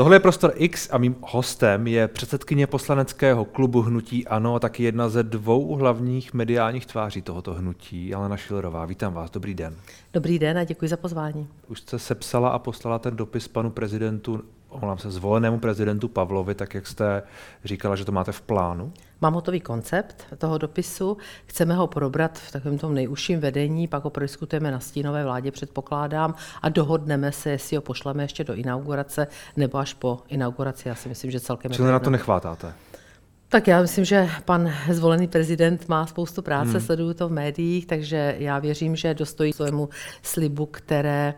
Tohle je Prostor X a mým hostem je předsedkyně poslaneckého klubu Hnutí Ano a taky jedna ze dvou hlavních mediálních tváří tohoto hnutí, Alena Šilerová. Vítám vás, dobrý den. Dobrý den a děkuji za pozvání. Už jste sepsala a poslala ten dopis panu prezidentu omlouvám se, zvolenému prezidentu Pavlovi, tak jak jste říkala, že to máte v plánu? Mám hotový koncept toho dopisu, chceme ho probrat v takovém tom nejužším vedení, pak ho prodiskutujeme na stínové vládě, předpokládám, a dohodneme se, jestli ho pošleme ještě do inaugurace, nebo až po inauguraci. Já si myslím, že celkem... Čili na to nechvátáte? Tak já myslím, že pan zvolený prezident má spoustu práce, hmm. sleduju to v médiích, takže já věřím, že dostojí svému slibu, které,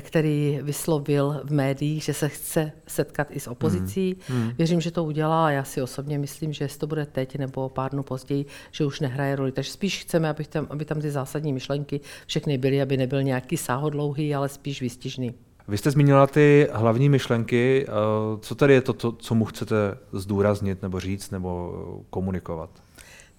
který vyslovil v médiích, že se chce setkat i s opozicí. Hmm. Hmm. Věřím, že to udělá a já si osobně myslím, že jestli to bude teď nebo pár dnů později, že už nehraje roli. Takže spíš chceme, aby tam, aby tam ty zásadní myšlenky všechny byly, aby nebyl nějaký sáhodlouhý, ale spíš výstižný. Vy jste zmínila ty hlavní myšlenky. Eh, co tady je to, co mu chcete zdůraznit nebo říct nebo komunikovat?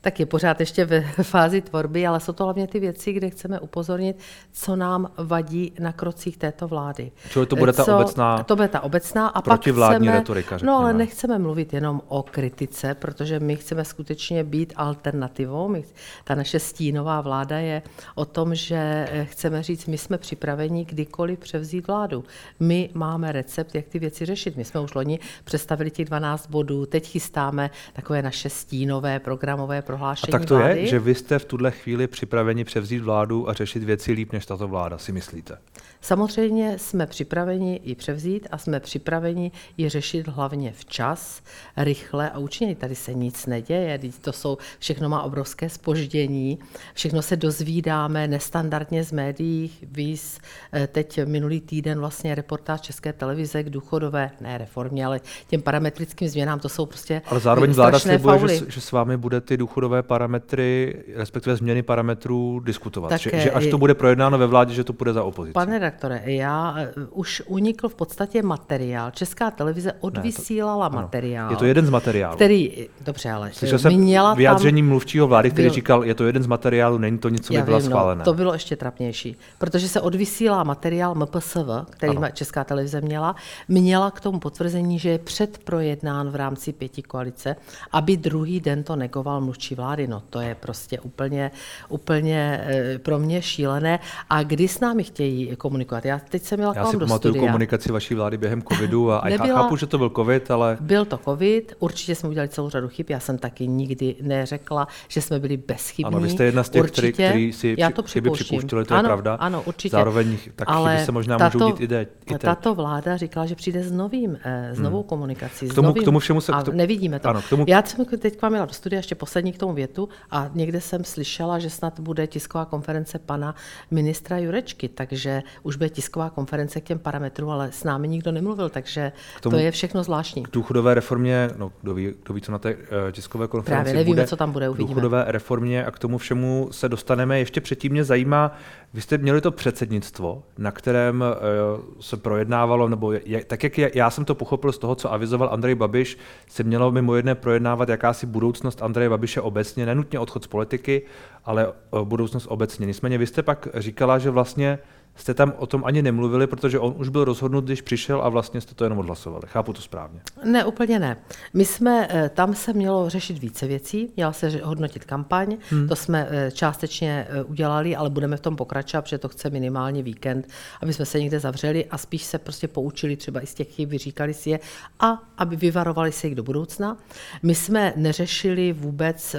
Tak je pořád ještě ve fázi tvorby, ale jsou to hlavně ty věci, kde chceme upozornit, co nám vadí na krocích této vlády. Čili to bude ta co, obecná, to bude ta obecná a pak chceme, retorika, řekněme. No ale nechceme mluvit jenom o kritice, protože my chceme skutečně být alternativou. My, ta naše stínová vláda je o tom, že chceme říct, my jsme připraveni kdykoliv převzít vládu. My máme recept, jak ty věci řešit. My jsme už loni představili těch 12 bodů, teď chystáme takové naše stínové programové prohlášení A tak to vlády. je, že vy jste v tuhle chvíli připraveni převzít vládu a řešit věci líp než tato vláda, si myslíte? Samozřejmě jsme připraveni ji převzít a jsme připraveni ji řešit hlavně včas, rychle a účinně. Tady se nic neděje, to jsou, všechno má obrovské spoždění, všechno se dozvídáme nestandardně z médií. Víz eh, teď minulý týden vlastně reportáž České televize k důchodové, ne reformě, ale těm parametrickým změnám, to jsou prostě Ale zároveň vláda slibuje, že, že s vámi bude ty důchodové parametry, respektive změny parametrů diskutovat. Tak, že, že až to bude projednáno ve vládě, že to bude za opozici. Pane redaktore, já uh, už unikl v podstatě materiál. Česká televize odvysílala ne, to, materiál. Je to jeden z materiálů. Který, dobře, ale Slyšel jsem měla vyjádření tam, mluvčího vlády, který byl, říkal, je to jeden z materiálů, není to něco, by bylo schválené. No, to bylo ještě trapnější, protože se odvysílá materiál MPSV, který ano. Česká televize měla, měla k tomu potvrzení, že je předprojednán v rámci pěti koalice, aby druhý den to negoval mluvčí vlády. No to je prostě úplně, úplně eh, pro mě šílené. A kdy s námi chtějí komunikovat? Já teď jsem měla Já si pamatuju komunikaci vaší vlády během covidu a Nebyla, chápu, že to byl covid, ale... Byl to covid, určitě jsme udělali celou řadu chyb. Já jsem taky nikdy neřekla, že jsme byli bezchybní. Ano, vy jste jedna z těch, určitě, který, který si já to chyby připouštěli, to je ano, pravda. Ano, určitě. Zároveň tak ale chyby se možná tato, můžou dít i, de, i teď. Tato vláda říkala, že přijde s novým, eh, s novou hmm. komunikací. K tomu, novým, k tomu všemu se... A nevidíme to. Ano, k tomu... Já jsem teď k vám měla do studia ještě poslední k tomu větu a někde jsem slyšela, že snad bude tisková konference pana ministra Jurečky, takže už bude tisková konference k těm parametrům, ale s námi nikdo nemluvil, takže tomu, to je všechno zvláštní. K důchodové reformě, no kdo ví, kdo ví co na té uh, tiskové konferenci Právě nevíme, bude, co tam bude, uvidíme. důchodové reformě a k tomu všemu se dostaneme. Ještě předtím mě zajímá, vy jste měli to předsednictvo, na kterém uh, se projednávalo, nebo je, tak jak já jsem to pochopil z toho, co avizoval Andrej Babiš, se mělo mimo jedné projednávat jakási budoucnost Andreje Babiše obecně, nenutně odchod z politiky, ale budoucnost obecně. Nicméně vy jste pak říkala, že vlastně jste tam o tom ani nemluvili, protože on už byl rozhodnut, když přišel a vlastně jste to jenom odhlasovali. Chápu to správně? Ne, úplně ne. My jsme, eh, tam se mělo řešit více věcí, měla se hodnotit kampaň, hmm. to jsme eh, částečně eh, udělali, ale budeme v tom pokračovat, protože to chce minimálně víkend, aby jsme se někde zavřeli a spíš se prostě poučili třeba i z těch chyb, vyříkali si je a aby vyvarovali se jich do budoucna. My jsme neřešili vůbec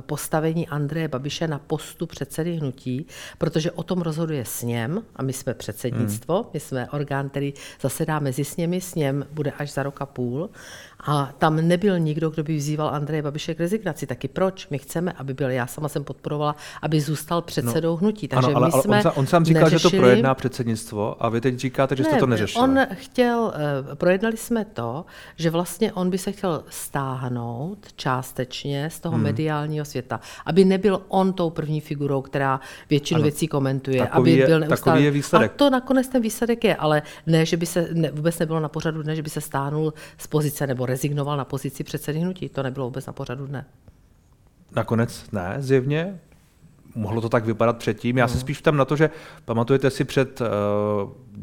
postavení Andreje Babiše na postu předsedy hnutí, protože o tom rozhoduje sněm a my jsme předsednictvo, hmm. my jsme orgán, který zasedá mezi sněmi, sněm bude až za rok a půl a tam nebyl nikdo, kdo by vzýval Andreje Babiše k rezignaci. Taky proč? My chceme, aby byl, já sama jsem podporovala, aby zůstal předsedou no, hnutí. Takže ano, ale, my jsme ale on, on sám říkal, neřešili... že to projedná předsednictvo a vy teď říkáte, že ne, jste to neřešili. On chtěl, eh, projednali jsme to, že vlastně on by se chtěl stáhnout částečně z toho hmm. mediálního světa, aby nebyl on tou první figurou, která většinu ano, věcí komentuje, takový aby je, byl neustále. Takový je výsledek. A to nakonec ten výsledek je, ale ne, že by se ne, vůbec nebylo na pořadu dne, že by se stáhnul z pozice nebo rezignoval na pozici předsedy hnutí. To nebylo vůbec na pořadu dne. Nakonec ne, zjevně. Mohlo to tak vypadat předtím. Já se mhm. spíš tam na to, že pamatujete si před uh,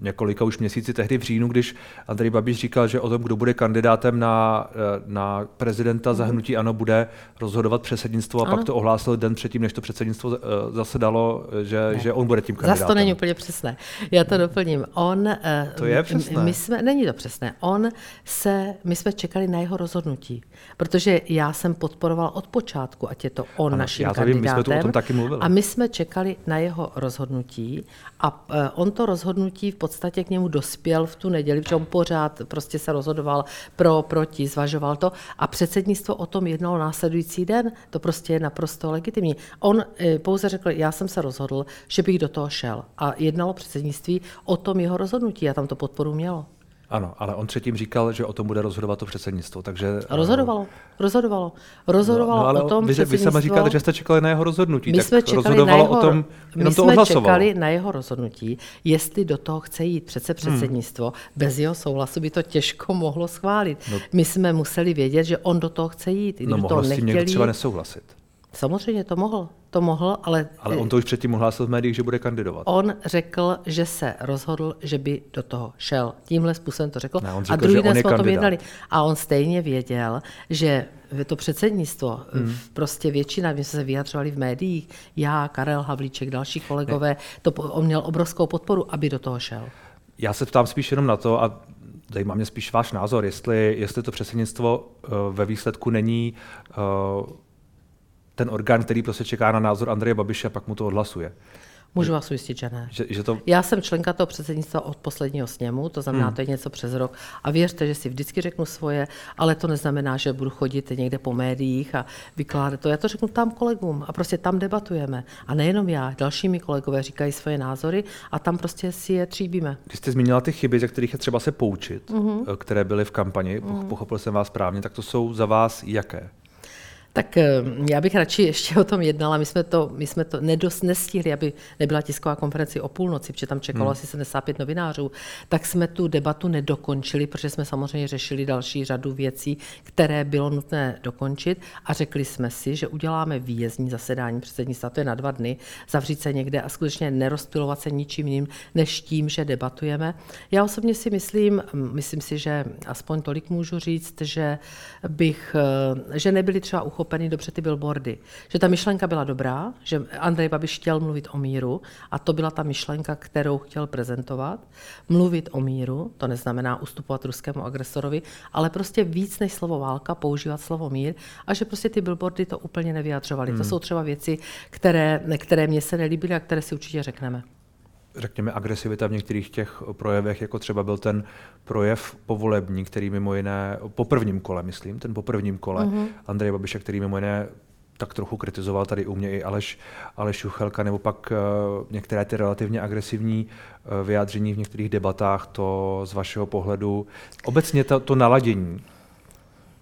několika už měsíci tehdy v říjnu, když Andrej Babiš říkal, že o tom, kdo bude kandidátem na, eh, na prezidenta mm. zahnutí ANO, bude rozhodovat předsednictvo a ano. pak to ohlásil den předtím, než to předsednictvo uh, zasedalo, že, že on bude tím kandidátem. Zase to není úplně přesné. Já to doplním. On, to je přesné. My jsme, není to přesné. On se, my jsme čekali na jeho rozhodnutí, protože já jsem podporoval od počátku, ať je to on ano, naším já to kandidátem. Vím, my jsme tu o tom taky mluvili. A my jsme čekali na jeho rozhodnutí a on to rozhodnutí v podstatě k němu dospěl v tu neděli, protože on pořád prostě se rozhodoval pro, proti, zvažoval to a předsednictvo o tom jednalo následující den. To prostě je naprosto legitimní. On e, pouze řekl, já jsem se rozhodl, že bych do toho šel a jednalo předsednictví o tom jeho rozhodnutí a tam to podporu mělo. Ano, ale on předtím říkal, že o tom bude rozhodovat to předsednictvo, takže... Rozhodovalo, rozhodovalo. Rozhodovalo no, no, ale o tom vy, vy sama říkáte, že jste čekali na jeho rozhodnutí, my tak jsme čekali rozhodovalo na jeho, o tom, jenom my to jsme odhlasovalo. čekali na jeho rozhodnutí, jestli do toho chce jít přece hmm. předsednictvo. Hmm. Bez jeho souhlasu by to těžko mohlo schválit. No, my jsme museli vědět, že on do toho chce jít. no, mohl s tím někdo třeba nesouhlasit. Samozřejmě to mohl, to mohl, ale... Ale on to už předtím ohlásil v médiích, že bude kandidovat. On řekl, že se rozhodl, že by do toho šel. Tímhle způsobem to řekl. Ne, on řekl, a druhý den jsme o tom jednali. A on stejně věděl, že to předsednictvo, hmm. prostě většina, my jsme se vyjadřovali v médiích, já, Karel Havlíček, další kolegové, to, on měl obrovskou podporu, aby do toho šel. Já se ptám spíš jenom na to, a zajímá mě spíš váš názor, jestli, jestli to předsednictvo uh, ve výsledku není uh, ten orgán, který prostě čeká na názor Andreje Babiše a pak mu to odhlasuje. Můžu vás ujistit, že ne. Že, že to... Já jsem členka toho předsednictva od posledního sněmu, to znamená, hmm. to je něco přes rok. A věřte, že si vždycky řeknu svoje, ale to neznamená, že budu chodit někde po médiích a vykládat to. Já to řeknu tam kolegům a prostě tam debatujeme. A nejenom já, dalšími kolegové říkají svoje názory a tam prostě si je tříbíme. Když jste zmínila ty chyby, ze kterých je třeba se poučit, hmm které byly v kampani, hmm pochopil jsem vás správně, tak to jsou za vás jaké? Tak eh, já bych radši ještě o tom jednala. My jsme to, my jsme to nedost nestihli, aby nebyla tisková konference o půlnoci, protože tam čekalo hmm. asi 75 novinářů. Tak jsme tu debatu nedokončili, protože jsme samozřejmě řešili další řadu věcí, které bylo nutné dokončit a řekli jsme si, že uděláme výjezdní zasedání předsednictva, to je na dva dny, zavřít se někde a skutečně nerozpilovat se ničím jiným, než tím, že debatujeme. Já osobně si myslím, myslím si, že aspoň tolik můžu říct, že bych, eh, že nebyli třeba uchopeni uchopeny dobře ty billboardy. Že ta myšlenka byla dobrá, že Andrej Babiš chtěl mluvit o míru a to byla ta myšlenka, kterou chtěl prezentovat. Mluvit o míru, to neznamená ustupovat ruskému agresorovi, ale prostě víc než slovo válka používat slovo mír a že prostě ty billboardy to úplně nevyjadřovaly. Hmm. To jsou třeba věci, které, které mě se nelíbily a které si určitě řekneme řekněme, agresivita v některých těch projevech, jako třeba byl ten projev povolební, který mimo jiné, po prvním kole, myslím, ten po prvním kole, mm-hmm. Andrej Babiše, který mimo jiné tak trochu kritizoval tady u mě i Aleš, Aleš Juchelka, nebo pak uh, některé ty relativně agresivní uh, vyjádření v některých debatách, to z vašeho pohledu, obecně to, to naladění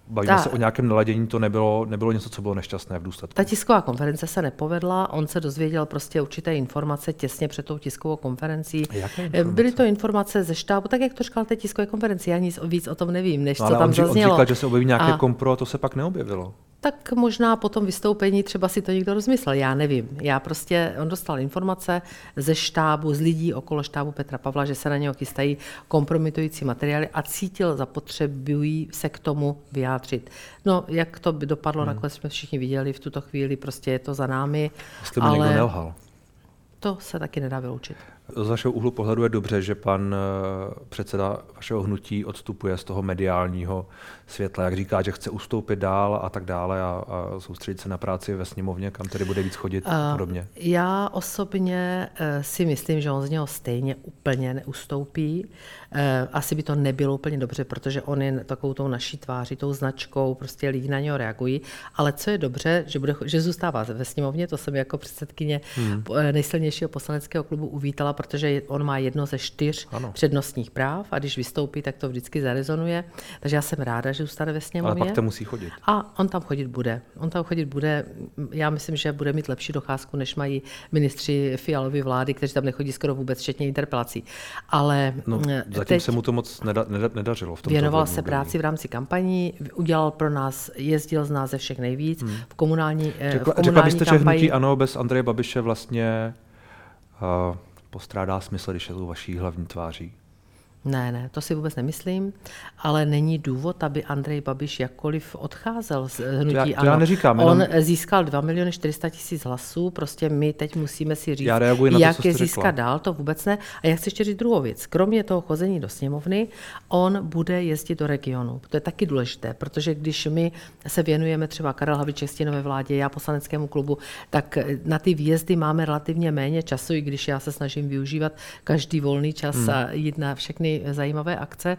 bavíme ta, se o nějakém naladění, to nebylo, nebylo něco, co bylo nešťastné v důsledku. Ta tisková konference se nepovedla, on se dozvěděl prostě určité informace těsně před tou tiskovou konferencí. Jaké Byly to informace ze štábu, tak jak to říkal té tiskové konferenci, já nic víc o tom nevím, než no, co tam on, zaznělo. On říkal, že se objeví nějaké a... kompro a to se pak neobjevilo tak možná po tom vystoupení třeba si to někdo rozmyslel, já nevím. Já prostě, on dostal informace ze štábu, z lidí okolo štábu Petra Pavla, že se na něho chystají kompromitující materiály a cítil zapotřebují se k tomu vyjádřit. No, jak to by dopadlo, hmm. nakonec jsme všichni viděli, v tuto chvíli prostě je to za námi. Jste ale... někdo nelhal. To se taky nedá vyloučit. Z vašeho úhlu pohledu je dobře, že pan eh, předseda vašeho hnutí odstupuje z toho mediálního světla, jak říká, že chce ustoupit dál a tak dále a, a soustředit se na práci ve sněmovně, kam tedy bude víc chodit a podobně. Já osobně eh, si myslím, že on z něho stejně úplně neustoupí. Eh, asi by to nebylo úplně dobře, protože on je takovou tou naší tváří, tou značkou, prostě lidi na něho reagují. Ale co je dobře, že, bude, že zůstává ve sněmovně, to jsem jako předsedkyně hmm. nejsilnějšího poslaneckého klubu uvítala, protože on má jedno ze čtyř ano. přednostních práv a když vystoupí, tak to vždycky zarezonuje. Takže já jsem ráda, že zůstane ve sněmovně. Ale pak to musí chodit. A on tam chodit bude. On tam chodit bude. Já myslím, že bude mít lepší docházku, než mají ministři Fialovy vlády, kteří tam nechodí skoro vůbec, včetně interpelací. Ale no, zatím teď se mu to moc neda, neda, nedařilo. V tom věnoval se práci v rámci kampaní, udělal pro nás, jezdil z nás ze všech nejvíc. Hmm. V komunální, řekla, v komunální řekla byste, kampani... že hnutí ano bez Andreje Babiše vlastně uh, postrádá smysl, když je to vaší hlavní tváří? Ne, ne, to si vůbec nemyslím, ale není důvod, aby Andrej Babiš jakkoliv odcházel z hnutí to já, to já neříkám, On jenom... získal 2 miliony 400 tisíc hlasů, prostě my teď musíme si říct, jak to, je získat dál, to vůbec ne. A já chci ještě říct druhou věc. Kromě toho chození do sněmovny, on bude jezdit do regionu. To je taky důležité, protože když my se věnujeme třeba Karel Havlíček stínové vládě, já poslaneckému klubu, tak na ty výjezdy máme relativně méně času, i když já se snažím využívat každý volný čas hmm. a jít na všechny zajímavé akce,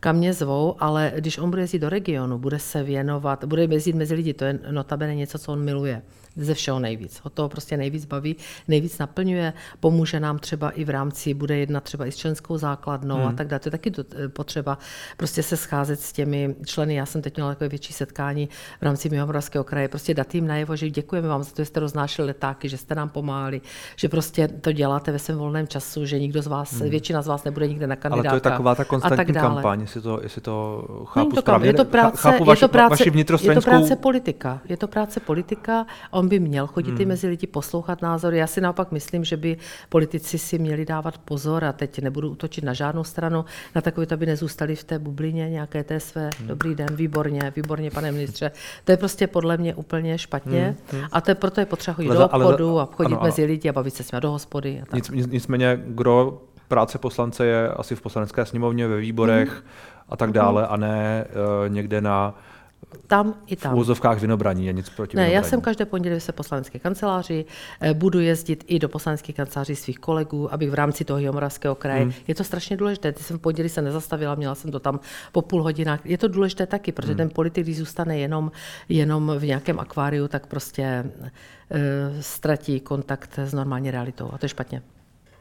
kam mě zvou, ale když on bude jezdit do regionu, bude se věnovat, bude jezdit mezi lidi, to je notabene něco, co on miluje ze všeho nejvíc. O toho prostě nejvíc baví, nejvíc naplňuje, pomůže nám třeba i v rámci, bude jednat třeba i s členskou základnou hmm. a tak dále. To je taky potřeba prostě se scházet s těmi členy. Já jsem teď měla takové větší setkání v rámci Mimomoravského kraje, prostě dát jim najevo, že děkujeme vám za to, že jste roznášeli letáky, že jste nám pomáhali, že prostě to děláte ve svém volném času, že nikdo z vás, hmm. většina z vás nebude nikde na kandidátka. Ale to je taková ta konstantní kampaň, jestli to, jestli to chápu to správně. Je to práce, chápu vaši, je to práce, je to práce politika. Je to práce politika on by měl chodit hmm. i mezi lidi, poslouchat názory. Já si naopak myslím, že by politici si měli dávat pozor, a teď nebudu útočit na žádnou stranu, na takové, aby nezůstali v té bublině nějaké té své, hmm. dobrý den, výborně, výborně, pane ministře. To je prostě podle mě úplně špatně hmm. hmm. a to je, proto je potřeba chodit ale, do obchodu ale, a chodit ano, mezi lidi a bavit se s nimi do hospody. A tak. Nic, nicméně, kdo práce poslance je asi v poslanecké sněmovně, ve výborech hmm. a tak dále, a ne uh, někde na tam i tam. V úzovkách vynobraní je nic proti Ne, já jsem každé pondělí se poslanecké kanceláři, eh, budu jezdit i do poslaneckých kanceláří svých kolegů, abych v rámci toho Jihomoravského kraje. Hmm. Je to strašně důležité. Ty jsem v pondělí se nezastavila, měla jsem to tam po půl hodinách. Je to důležité taky, protože hmm. ten politik, když zůstane jenom, jenom v nějakém akváriu, tak prostě uh, ztratí kontakt s normální realitou a to je špatně.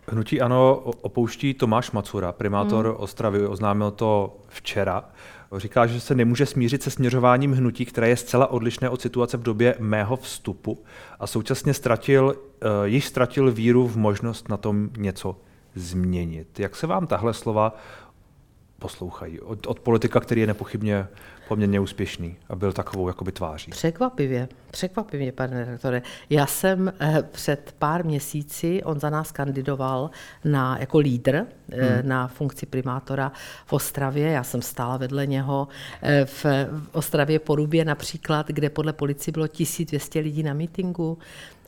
Hnutí ano opouští Tomáš Macura, primátor hmm. Ostravy, oznámil to včera. Říká, že se nemůže smířit se směřováním hnutí, které je zcela odlišné od situace v době mého vstupu a současně ztratil, uh, již ztratil víru v možnost na tom něco změnit. Jak se vám tahle slova poslouchají od, od politika, který je nepochybně poměrně úspěšný a byl takovou jakoby tváří. Překvapivě, překvapivě, pane redaktore. Já jsem eh, před pár měsíci, on za nás kandidoval na, jako lídr eh, hmm. na funkci primátora v Ostravě. Já jsem stála vedle něho eh, v, v Ostravě Porubě například, kde podle policie bylo 1200 lidí na mítingu.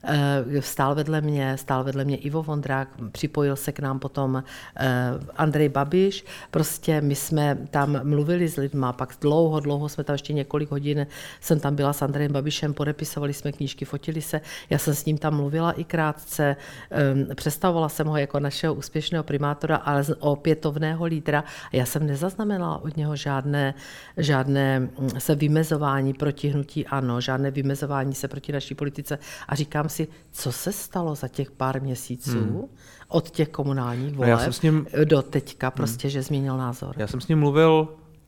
Eh, stál vedle mě, stál vedle mě Ivo Vondrák, připojil se k nám potom eh, Andrej Babiš. Prostě my jsme tam mluvili s lidma, pak dlouho, dlouho jsme tam ještě několik hodin, jsem tam byla s Andrejem Babišem, podepisovali jsme knížky, fotili se. Já jsem s ním tam mluvila i krátce, ehm, představovala jsem ho jako našeho úspěšného primátora, ale opětovného lídra. Já jsem nezaznamenala od něho žádné, žádné hm, se vymezování proti hnutí ano, žádné vymezování se proti naší politice. A říkám si, co se stalo za těch pár měsíců hmm. od těch komunálních voleb no já s ním, do teďka, hmm. prostě, hmm. že změnil názor. Já jsem s ním mluvil,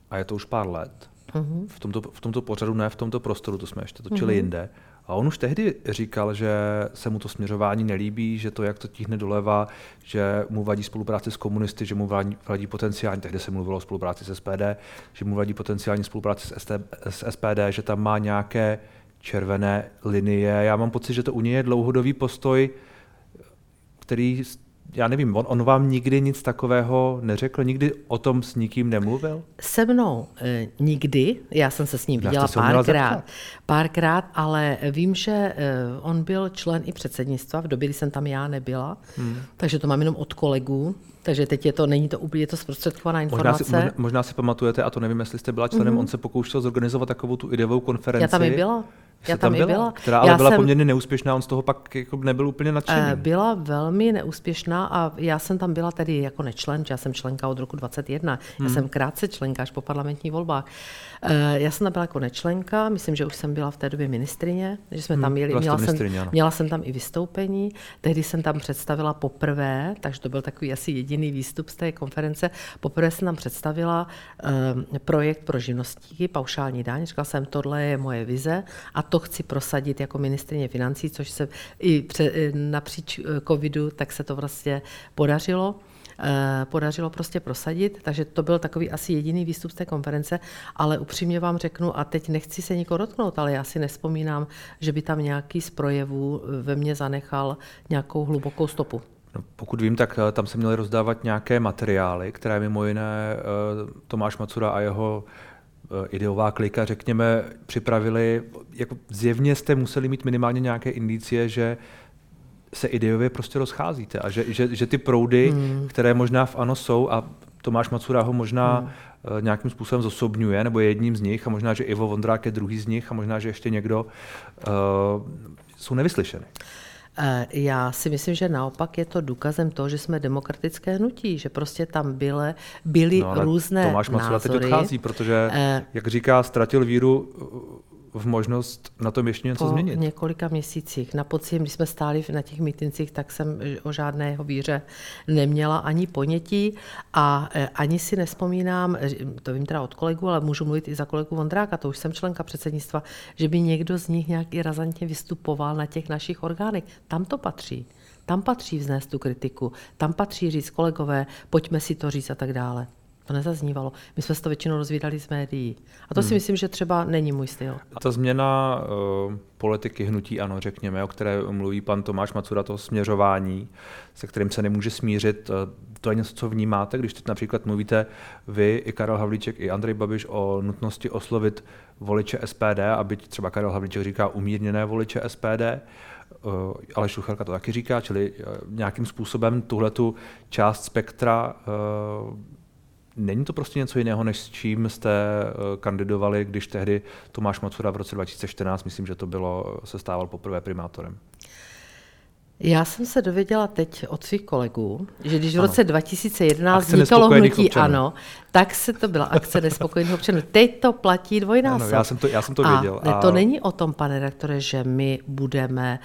a je to už pár let, hmm. v, tomto, v tomto pořadu, ne v tomto prostoru, to jsme ještě točili hmm. jinde. A on už tehdy říkal, že se mu to směřování nelíbí, že to, jak to tíhne doleva, že mu vadí spolupráce s komunisty, že mu vadí, vadí potenciální, tehdy se mluvilo o spolupráci s SPD, že mu vadí potenciální spolupráce s, ST, s SPD, že tam má nějaké červené linie. Já mám pocit, že to u něj je dlouhodobý postoj, který, já nevím, on, on vám nikdy nic takového neřekl, nikdy o tom s nikým nemluvil? Se mnou e, nikdy, já jsem se s ním viděla párkrát, párkrát, ale vím, že e, on byl člen i předsednictva v době, kdy jsem tam já nebyla, hmm. takže to mám jenom od kolegů, takže teď je to, není to úplně to zprostředkovaná informace. Možná si, možná, možná si pamatujete, a to nevím, jestli jste byla členem, mm-hmm. on se pokoušel zorganizovat takovou tu ideovou konferenci. Já tam i byla. Já tam, tam byla, byla. Která ale já byla jsem, poměrně neúspěšná, on z toho pak jako nebyl úplně nadšený. Eh, byla velmi neúspěšná a já jsem tam byla tedy jako nečlen, já jsem členka od roku 21, hmm. já jsem krátce členka až po parlamentních volbách. Eh, já jsem tam byla jako nečlenka, myslím, že už jsem byla v té době ministrině, že jsme tam měli, hmm, měla, jsem, měla jsem tam i vystoupení, tehdy jsem tam představila poprvé, takže to byl takový asi jediný výstup z té konference, poprvé jsem tam představila um, projekt pro živnostníky, paušální daň, říkala jsem, tohle je moje vize a to chci prosadit jako ministrině financí, což se i pře, napříč eh, covidu, tak se to vlastně podařilo eh, podařilo prostě prosadit, takže to byl takový asi jediný výstup z té konference, ale upřímně vám řeknu, a teď nechci se nikoho dotknout, ale já si nespomínám, že by tam nějaký z projevů ve mně zanechal nějakou hlubokou stopu. No, pokud vím, tak tam se měly rozdávat nějaké materiály, které mimo jiné Tomáš Macura a jeho ideová klika, řekněme, připravili. Jako zjevně jste museli mít minimálně nějaké indicie, že se ideově prostě rozcházíte a že, že, že ty proudy, hmm. které možná v ANO jsou a Tomáš Macura ho možná hmm. nějakým způsobem zosobňuje, nebo je jedním z nich a možná, že Ivo Vondrák je druhý z nich a možná, že ještě někdo, uh, jsou nevyslyšeny. Eh, já si myslím, že naopak je to důkazem toho, že jsme demokratické hnutí, že prostě tam byly, byly no, různé Tomáš Macura teď odchází, protože, jak říká, ztratil víru v možnost na tom ještě něco po změnit? několika měsících. Na podzim, když jsme stáli na těch mítincích, tak jsem o žádné jeho víře neměla ani ponětí a e, ani si nespomínám, e, to vím teda od kolegu, ale můžu mluvit i za kolegu Vondráka, to už jsem členka předsednictva, že by někdo z nich nějak i razantně vystupoval na těch našich orgánech. Tam to patří. Tam patří vznést tu kritiku, tam patří říct kolegové, pojďme si to říct a tak dále. To nezaznívalo. My jsme se to většinou rozvídali z médií. A to hmm. si myslím, že třeba není můj styl. Ta změna uh, politiky hnutí ano, řekněme, o které mluví pan Tomáš Macura, to směřování, se kterým se nemůže smířit, uh, to je něco, co vnímáte, když teď například mluvíte vy i Karel Havlíček i Andrej Babiš o nutnosti oslovit voliče SPD, aby třeba Karel Havlíček říká umírněné voliče SPD, uh, ale Šuchelka to taky říká, čili uh, nějakým způsobem tuhletu část spektra uh, Není to prostě něco jiného, než s čím jste eh, kandidovali, když tehdy Tomáš Macura v roce 2014, myslím, že to bylo, se stával poprvé primátorem? Já jsem se dověděla teď od svých kolegů, že když v roce 2011 vznikalo hnutí občanů. ANO, tak se to byla akce nespokojených občanů. Teď to platí dvojnásob. Ano, já jsem to, já jsem to věděl. A, a to není o tom, pane redaktore, že my budeme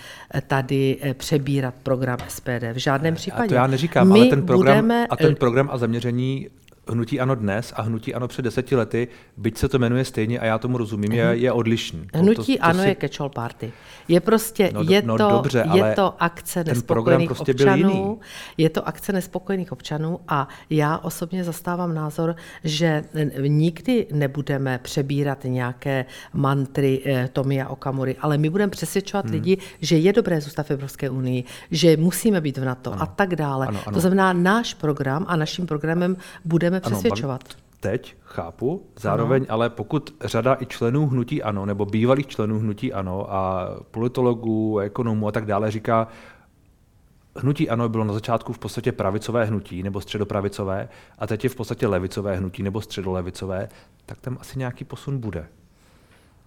tady eh, přebírat program SPD. V žádném případě. A to já neříkám, my ale ten program budeme... a ten program a zaměření hnutí ano dnes a hnutí ano před deseti lety, byť se to jmenuje stejně a já tomu rozumím, je, je odlišný. Hnutí to, to, to ano si... je catch party. Je prostě, no, je, no, to, dobře, je to akce nespokojených prostě občanů, je to akce nespokojených občanů a já osobně zastávám názor, že nikdy nebudeme přebírat nějaké mantry eh, Tomia Okamury, ale my budeme přesvědčovat hmm. lidi, že je dobré zůstat v Evropské unii, že musíme být v NATO ano. a tak dále. Ano, ano. To znamená, náš program a naším programem budeme přesvědčovat. Ano, teď chápu, zároveň ano. ale pokud řada i členů hnutí ANO, nebo bývalých členů hnutí ANO a politologů, ekonomů a tak dále říká, hnutí ANO bylo na začátku v podstatě pravicové hnutí nebo středopravicové a teď je v podstatě levicové hnutí nebo středolevicové, tak tam asi nějaký posun bude.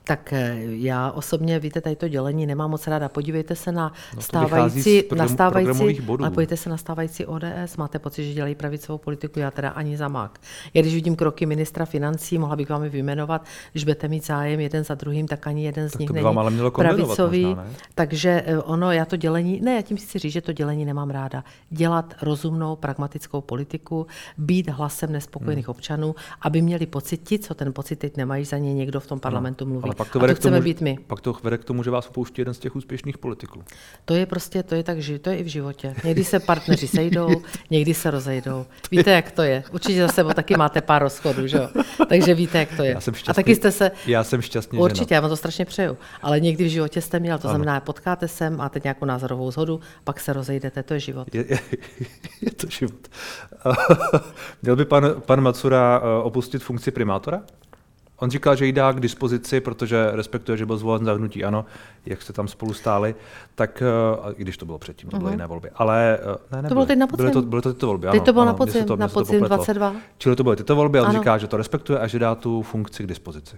Tak eh, já osobně, víte, tady to dělení nemám moc ráda. Podívejte se na no stávající, program, na stávající ale podívejte se na stávající ODS. Máte pocit, že dělají pravicovou politiku? Já teda ani za mák. Já když vidím kroky ministra financí, mohla bych vám je vyjmenovat, když budete mít zájem jeden za druhým, tak ani jeden z tak nich to není ale mělo pravicový. Možná, ne? Takže eh, ono, já to dělení, ne, já tím chci říct, že to dělení nemám ráda. Dělat rozumnou, pragmatickou politiku, být hlasem nespokojených hmm. občanů, aby měli pocit, ti, co ten pocit teď nemají, za ně někdo v tom parlamentu mluví pak to, vede a to chceme tomu, být my. Pak to vede k tomu, že vás opouští jeden z těch úspěšných politiků. To je prostě, to je tak, že to je i v životě. Někdy se partneři sejdou, někdy se rozejdou. Víte, jak to je. Určitě za sebou taky máte pár rozchodů, že jo? Takže víte, jak to je. Já jsem šťastný, a taky jste se... Já jsem šťastný. Určitě, žena. já vám to strašně přeju. Ale někdy v životě jste měl, to ano. znamená, potkáte se, máte nějakou názorovou zhodu, pak se rozejdete, to je život. Je, je, je to život. Měl by pan, pan Macura eh, opustit funkci primátora? On říkal, že ji dá k dispozici, protože respektuje, že byl zvolen za hnutí ano, jak jste tam spolu stáli, tak uh, i když to bylo předtím, to byly uh-huh. jiné volby. Ale uh, ne, to bylo teď na podzim. Byly to, byly to tyto volby, ano. Teď to bylo ano, na podzim, to, na podzim 22. Čili to byly tyto volby a on ano. říká, že to respektuje a že dá tu funkci k dispozici.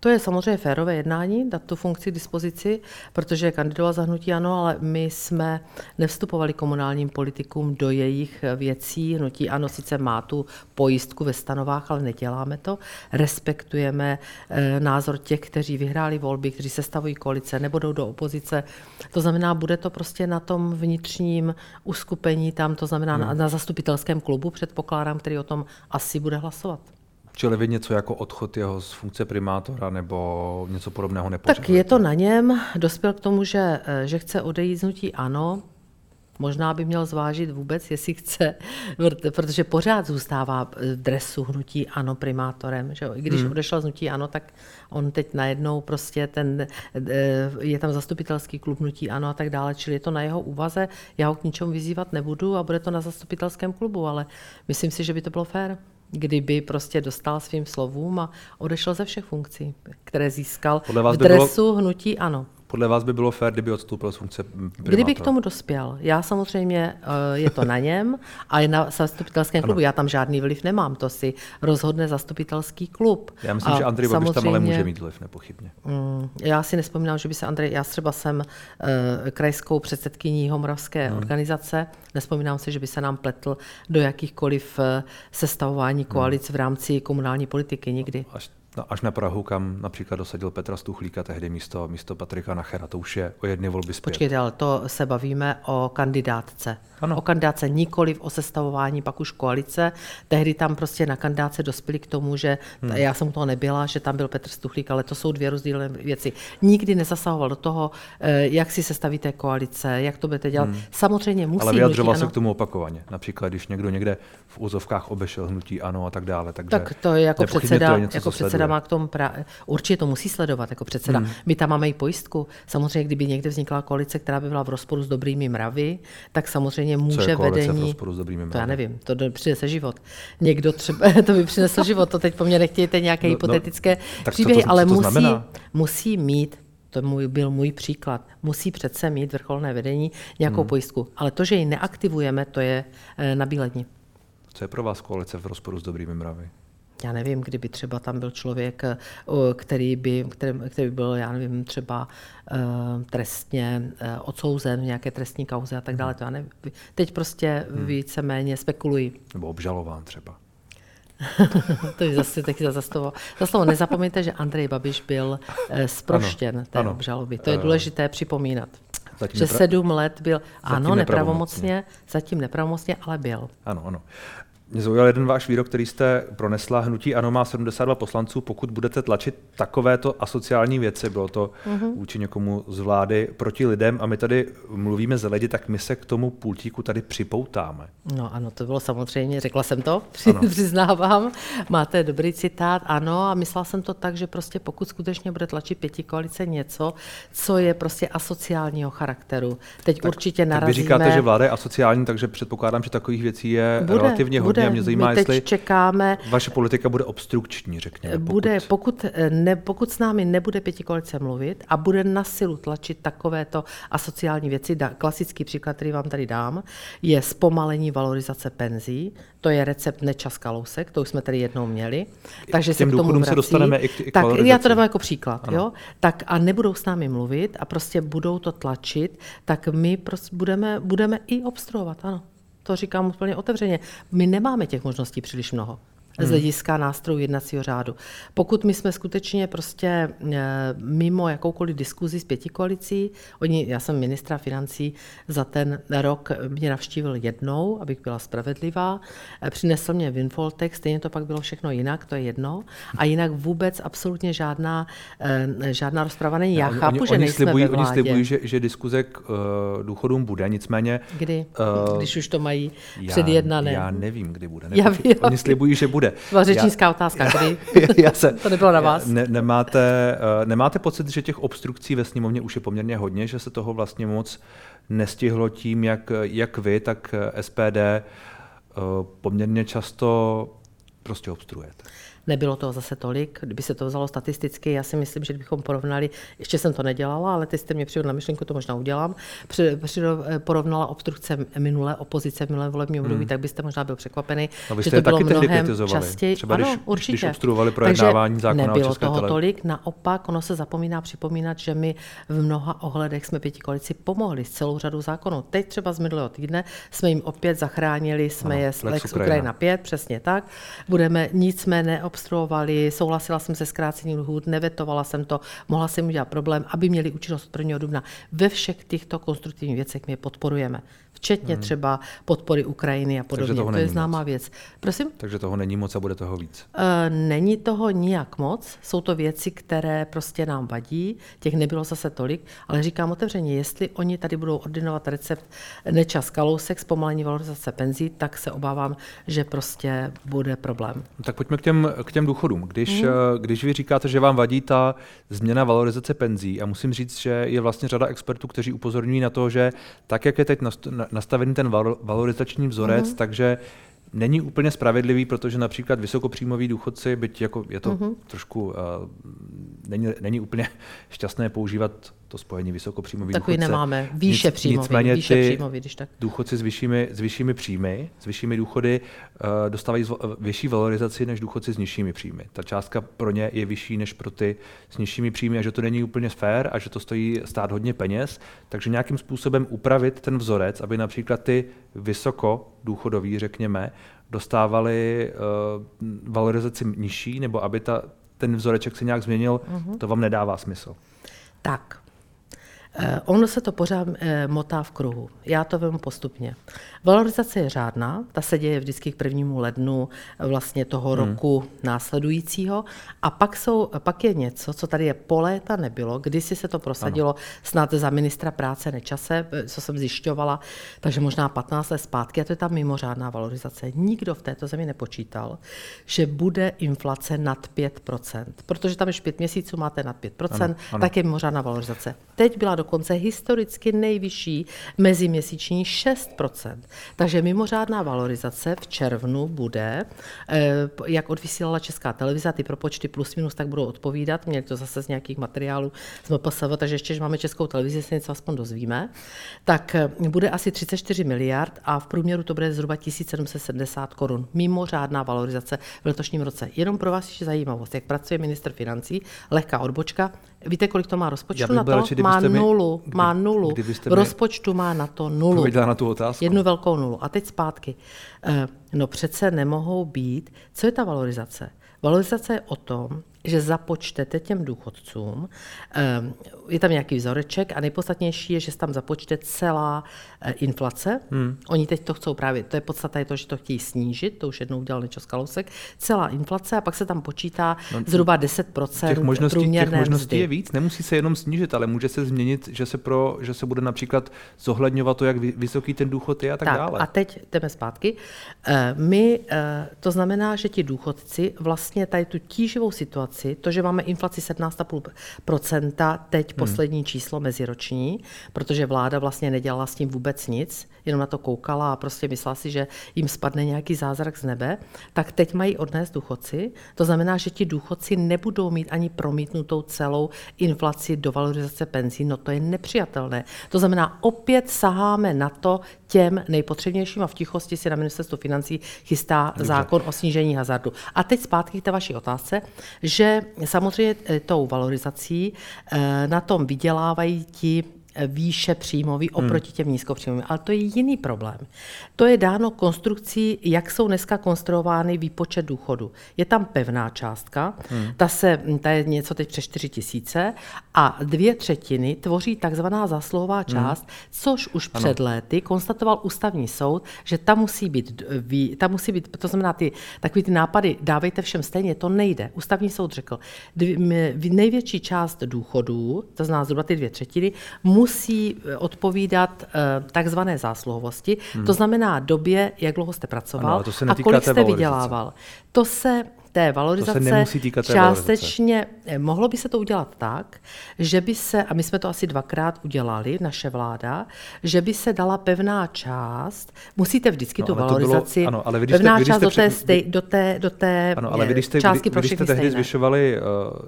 To je samozřejmě férové jednání, dát tu funkci k dispozici, protože kandidoval za hnutí ano, ale my jsme nevstupovali komunálním politikům do jejich věcí. Hnutí ano sice má tu pojistku ve stanovách, ale neděláme to. Respektujeme e, názor těch, kteří vyhráli volby, kteří se stavují koalice, nebudou do opozice. To znamená, bude to prostě na tom vnitřním uskupení tam, to znamená hmm. na, na zastupitelském klubu, předpokládám, který o tom asi bude hlasovat. Čili vy něco jako odchod jeho z funkce primátora nebo něco podobného nepořádujete? Tak je to na něm. Dospěl k tomu, že, eh, že chce odejít z nutí ANO. možná by měl zvážit vůbec, jestli chce, protože pořád zůstává v dresu hnutí ano primátorem. Že jo? I když hmm. odešel z hnutí ano, tak on teď najednou prostě ten, eh, je tam zastupitelský klub hnutí ano a tak dále, čili je to na jeho úvaze, já ho k ničemu vyzývat nebudu a bude to na zastupitelském klubu, ale myslím si, že by to bylo fér kdyby prostě dostal svým slovům a odešel ze všech funkcí, které získal v dresu bylo... hnutí ano. Podle vás by bylo fér, kdyby odstoupil z funkce primátora? Kdyby k tomu dospěl. Já samozřejmě, eh, je to na něm a je na zastupitelském klubu. Ano. Já tam žádný vliv nemám, to si rozhodne zastupitelský klub. Já myslím, a že Andrej Babiš tam ale může mít vliv, nepochybně. Mm, já si nespomínám, že by se Andrej, já třeba jsem uh, krajskou předsedkyní Homoravské hmm. organizace, nespomínám si, že by se nám pletl do jakýchkoliv uh, sestavování koalic hmm. v rámci komunální politiky, nikdy. Až No, až na Prahu, kam například dosadil Petra Stuchlíka tehdy místo, místo Patrika Nachera. To už je o jedny volby zpět. Počkejte, ale to se bavíme o kandidátce. Ano. O kandidátce nikoli o sestavování pak už koalice. Tehdy tam prostě na kandidáce dospěli k tomu, že hmm. já jsem toho nebyla, že tam byl Petr Stuchlík, ale to jsou dvě rozdílné věci. Nikdy nezasahoval do toho, eh, jak si sestavíte koalice, jak to budete dělat. Hmm. Samozřejmě musí. Ale vyjadřoval se k tomu opakovaně. Například, když někdo někde v úzovkách obešel hnutí ano a tak dále. Takže tak to je jako předseda, to je něco, jako předseda má k tomu pra... určitě to musí sledovat jako předseda. Hmm. My tam máme i pojistku. Samozřejmě, kdyby někde vznikla koalice, která by byla v rozporu s dobrými mravy, tak samozřejmě může Co je vedení. V rozporu s dobrými mravy? To já nevím, to přinese život. Někdo třeba, to by přinesl život, to teď po mně nechtějte nějaké no, no hypotetické no, příběhy, ale to musí, musí mít to můj, byl můj příklad. Musí přece mít vrcholné vedení nějakou hmm. pojistku. Ale to, že ji neaktivujeme, to je e, nabílení. Co je pro vás koalice v rozporu s dobrými mravy? Já nevím, kdyby třeba tam byl člověk, eh, který by, který, který by byl, já nevím, třeba uh, trestně uh, odsouzen v nějaké trestní kauze a tak dále. To já nevím. Teď prostě hmm. víceméně spekuluji. Nebo obžalován třeba. to je zase taky za slovo. Za slovo nezapomeňte, že Andrej Babiš byl zproštěn ano, té ano. obžaloby. To je důležité připomínat. Zatím že nepra... sedm let byl, ano, nepravomocně, nepravomocně, zatím nepravomocně, ale byl. Ano, ano. Mě zaujal jeden váš výrok, který jste pronesla. Hnutí ANO má 72 poslanců. Pokud budete tlačit takovéto asociální věci, bylo to mm-hmm. vůči někomu z vlády proti lidem a my tady mluvíme ze lidi, tak my se k tomu pultíku tady připoutáme. No ano, to bylo samozřejmě, řekla jsem to, přiznávám. Máte dobrý citát, ano, a myslela jsem to tak, že prostě pokud skutečně bude tlačit pěti koalice něco, co je prostě asociálního charakteru. Teď tak, určitě narazíme... Tak vy říkáte, že vláda je asociální, takže předpokládám, že takových věcí je bude, relativně hodně bude. Mě zajímá, My teď jestli čekáme, vaše politika bude obstrukční, řekněme. Pokud... Bude, pokud, ne, pokud s námi nebude pětikolice mluvit a bude na silu tlačit takovéto asociální věci, da, klasický příklad, který vám tady dám, je zpomalení valorizace penzí. To je recept Nečas Kalousek, to už jsme tady jednou měli. Takže se k tomu vrací. se dostaneme i k, i k Tak já to dám jako příklad. Jo? Tak a nebudou s námi mluvit a prostě budou to tlačit, tak my prostě budeme, budeme i obstruovat, ano to říkám úplně otevřeně. My nemáme těch možností příliš mnoho z hmm. hlediska nástrojů jednacího řádu. Pokud my jsme skutečně prostě eh, mimo jakoukoliv diskuzi s pětikoalicí, oni, já jsem ministra financí za ten rok mě navštívil jednou, abych byla spravedlivá, eh, přinesl mě Winfoltex, stejně to pak bylo všechno jinak, to je jedno, a jinak vůbec absolutně žádná, eh, žádná rozprava není. Já chápu, oni, že oni nejsme slibují, ve vládě. Oni slibují, že, že diskuze k uh, důchodům bude, nicméně... Kdy? Uh, Když už to mají předjednané. Já nevím, kdy bude. Já, já, oni slibují, že bude. Byla řečnická já, otázka, kdy? já se, to nebylo na vás. Ne, nemáte, uh, nemáte pocit, že těch obstrukcí ve sněmovně už je poměrně hodně, že se toho vlastně moc nestihlo tím, jak, jak vy, tak SPD uh, poměrně často prostě obstruujete? Nebylo toho zase tolik, kdyby se to vzalo statisticky, já si myslím, že kdybychom porovnali, ještě jsem to nedělala, ale teď jste mě přivedl na myšlenku, to možná udělám, při, při, porovnala obstrukce minulé opozice v minulé volební období, hmm. tak byste možná byl překvapený, no, vy jste že to bylo mnohem častěji. Třeba ano, když, určitě. když obstruovali projednávání Takže zákona nebylo o toho tele... tolik, naopak ono se zapomíná připomínat, že my v mnoha ohledech jsme pěti koalici pomohli s celou řadu zákonů. Teď třeba z minulého týdne jsme jim opět zachránili, jsme ano, je Lex, Lex Ukrajina 5, přesně tak. Budeme nicméně obstruovali, souhlasila jsem se zkrácením lhůt, nevetovala jsem to, mohla jsem udělat problém, aby měli účinnost od 1. dubna. Ve všech těchto konstruktivních věcech my je podporujeme včetně hmm. třeba podpory Ukrajiny a podobně. to je známá moc. věc. Prosím? Takže toho není moc a bude toho víc. E, není toho nijak moc. Jsou to věci, které prostě nám vadí. Těch nebylo zase tolik, ale říkám otevřeně, jestli oni tady budou ordinovat recept nečas kalousek, zpomalení valorizace penzí, tak se obávám, že prostě bude problém. No, tak pojďme k těm, k těm důchodům. Když, hmm. když vy říkáte, že vám vadí ta změna valorizace penzí, a musím říct, že je vlastně řada expertů, kteří upozorňují na to, že tak, jak je teď nastavený ten valorizační vzorec, mm-hmm. takže není úplně spravedlivý, protože například vysokopříjmoví důchodci, byť jako je to mm-hmm. trošku, uh, není, není úplně šťastné používat to spojení vysokopříjmový Takový důchodce. nemáme, výše Nic, příjmový, nicméně výše ty příjmový, když tak. důchodci s vyššími, s vyššími příjmy, s vyššími důchody uh, dostávají zvo, vyšší valorizaci než důchodci s nižšími příjmy. Ta částka pro ně je vyšší než pro ty s nižšími příjmy a že to není úplně fér a že to stojí stát hodně peněz, takže nějakým způsobem upravit ten vzorec, aby například ty vysoko důchodoví, řekněme, dostávali uh, valorizaci nižší, nebo aby ta, ten vzoreček se nějak změnil, uh-huh. to vám nedává smysl. Tak, Eh, ono se to pořád eh, motá v kruhu. Já to vemu postupně. Valorizace je řádná, ta se děje vždycky k prvnímu lednu eh, vlastně toho hmm. roku následujícího. A pak, jsou, pak je něco, co tady je po léta nebylo, kdysi se to prosadilo ano. snad za ministra práce Nečase, co jsem zjišťovala, takže možná 15 let zpátky, a to je ta mimořádná valorizace. Nikdo v této zemi nepočítal, že bude inflace nad 5%, protože tam už 5 měsíců máte nad 5%, ano, ano. tak je mimořádná valorizace. Teď byla dokonce historicky nejvyšší meziměsíční 6 Takže mimořádná valorizace v červnu bude, eh, jak odvysílala Česká televize, ty propočty plus minus tak budou odpovídat, měli to zase z nějakých materiálů z MPSV, takže ještě, že máme Českou televizi, se něco aspoň dozvíme, tak eh, bude asi 34 miliard a v průměru to bude zhruba 1770 korun. Mimořádná valorizace v letošním roce. Jenom pro vás ještě zajímavost, jak pracuje minister financí, lehká odbočka, Víte, kolik to má rozpočtu na to? Radši, má nulu. Kdy, má nulu. V rozpočtu má na to nulu. na tu otázku. Jednu velkou nulu. A teď zpátky. Eh, no přece nemohou být. Co je ta valorizace? Valorizace je o tom, že započtete těm důchodcům, ehm, je tam nějaký vzoreček a nejpodstatnější je, že se tam započte celá eh, inflace. Hmm. Oni teď to chcou právě, to je podstata je to, že to chtějí snížit, to už jednou udělal Nečos Kalousek, celá inflace a pak se tam počítá no, zhruba 10% těch možností, průměrné těch možností mzdy. je víc, nemusí se jenom snížit, ale může se změnit, že se, pro, že se bude například zohledňovat to, jak vysoký ten důchod je a tak, tak dále. A teď jdeme zpátky. Eh, my, eh, to znamená, že ti důchodci vlastně tady tu tíživou situaci inflaci, to, že máme inflaci 17,5%, teď hmm. poslední číslo meziroční, protože vláda vlastně nedělala s tím vůbec nic, jenom na to koukala a prostě myslela si, že jim spadne nějaký zázrak z nebe, tak teď mají odnést důchodci. To znamená, že ti důchodci nebudou mít ani promítnutou celou inflaci do valorizace penzí. No to je nepřijatelné. To znamená, opět saháme na to těm nejpotřebnějším a v tichosti si na ministerstvu financí chystá Dobře. zákon o snížení hazardu. A teď zpátky k té vaší otázce, že samozřejmě eh, tou valorizací eh, na tom vydělávají ti výše příjmový hmm. oproti těm nízkopříjmovým. Ale to je jiný problém. To je dáno konstrukcí, jak jsou dneska konstruovány výpočet důchodu. Je tam pevná částka, hmm. ta, se, ta je něco teď přes 4 tisíce a dvě třetiny tvoří takzvaná zasluhová hmm. část, hmm. což už ano. před léty konstatoval ústavní soud, že ta musí být, ta musí být to znamená ty, takový ty nápady, dávejte všem stejně, to nejde. Ústavní soud řekl, dvě, největší část důchodů, to znamená zhruba ty dvě třetiny, musí eh, odpovídat eh, takzvané zásluhovosti, hmm. to znamená době, jak dlouho jste pracoval ano, to se a kolik jste vydělával. To se té valorizace to se týkat té částečně, valorizace. mohlo by se to udělat tak, že by se, a my jsme to asi dvakrát udělali, naše vláda, že by se dala pevná část, musíte vždycky no, tu valorizaci, bylo, ano, ale když pevná jste, část do té, stej, do té, do té ano, ale vy, jste, částky vy, pro všechny jste tehdy zvyšovali uh,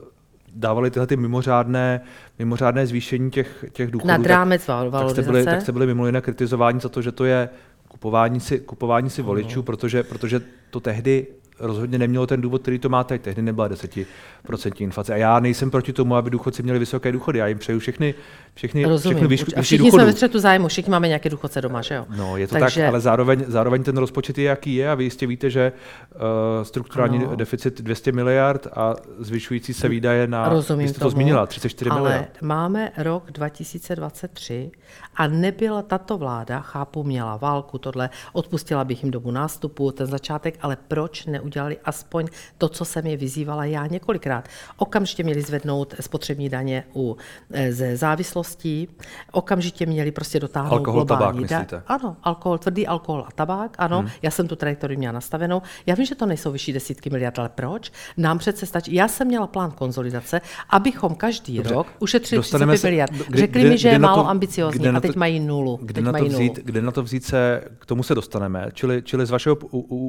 dávali tyhle ty mimořádné, mimořádné zvýšení těch, těch důchodů, Nad rámec tak, tak, jste byli, tak jste byli mimo jiné kritizování za to, že to je kupování si, kupování si voličů, protože, protože to tehdy rozhodně nemělo ten důvod, který to má teď. Tehdy nebyla 10% inflace. A já nejsem proti tomu, aby důchodci měli vysoké důchody. Já jim přeju všechny, všechny, Rozumím. všechny výš, a všichni jsme ve střetu zájmu, všichni máme nějaké důchodce doma, že jo? No, je to Takže... tak, ale zároveň, zároveň ten rozpočet je, jaký je a vy jistě víte, že uh, strukturální ano. deficit 200 miliard a zvyšující se výdaje na, Rozumím jste to tomu, zmínila, 34 ale miliard. máme rok 2023 a nebyla tato vláda, chápu, měla válku, tohle, odpustila bych jim dobu nástupu, ten začátek, ale proč neudělali aspoň to, co jsem je vyzývala já několikrát? Okamžitě měli zvednout spotřební daně u eh, ze závislostí, okamžitě měli prostě dotáhnout Alkohol, tabák, globální da- myslíte? Ano, alkohol, tvrdý alkohol a tabák, ano, hmm. já jsem tu trajektorii měla nastavenou. Já vím, že to nejsou vyšší desítky miliard, ale proč? Nám přece stačí. Já jsem měla plán konzolidace, abychom každý Dobře, rok ušetřili dostaneme 35 se- miliard. kde- Řekli kde- mi, že je málo to- ambiciozní a teď to- mají nulu. Kde teď na, to vzít, nulu. kde na to vzít se, k tomu se dostaneme, čili, čili z vašeho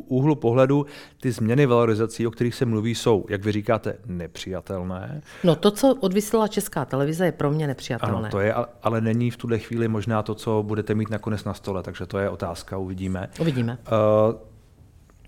úhlu pohledu ty změny valorizací, o kterých se mluví, jsou, jak vy říkáte, nepřijatelné. No to, co odvysílala Česká televize, je pro mě nepřijatelné. Ano, to je, ale- ale není v tuhle chvíli možná to, co budete mít nakonec na stole, takže to je otázka, uvidíme. Uvidíme. Uh,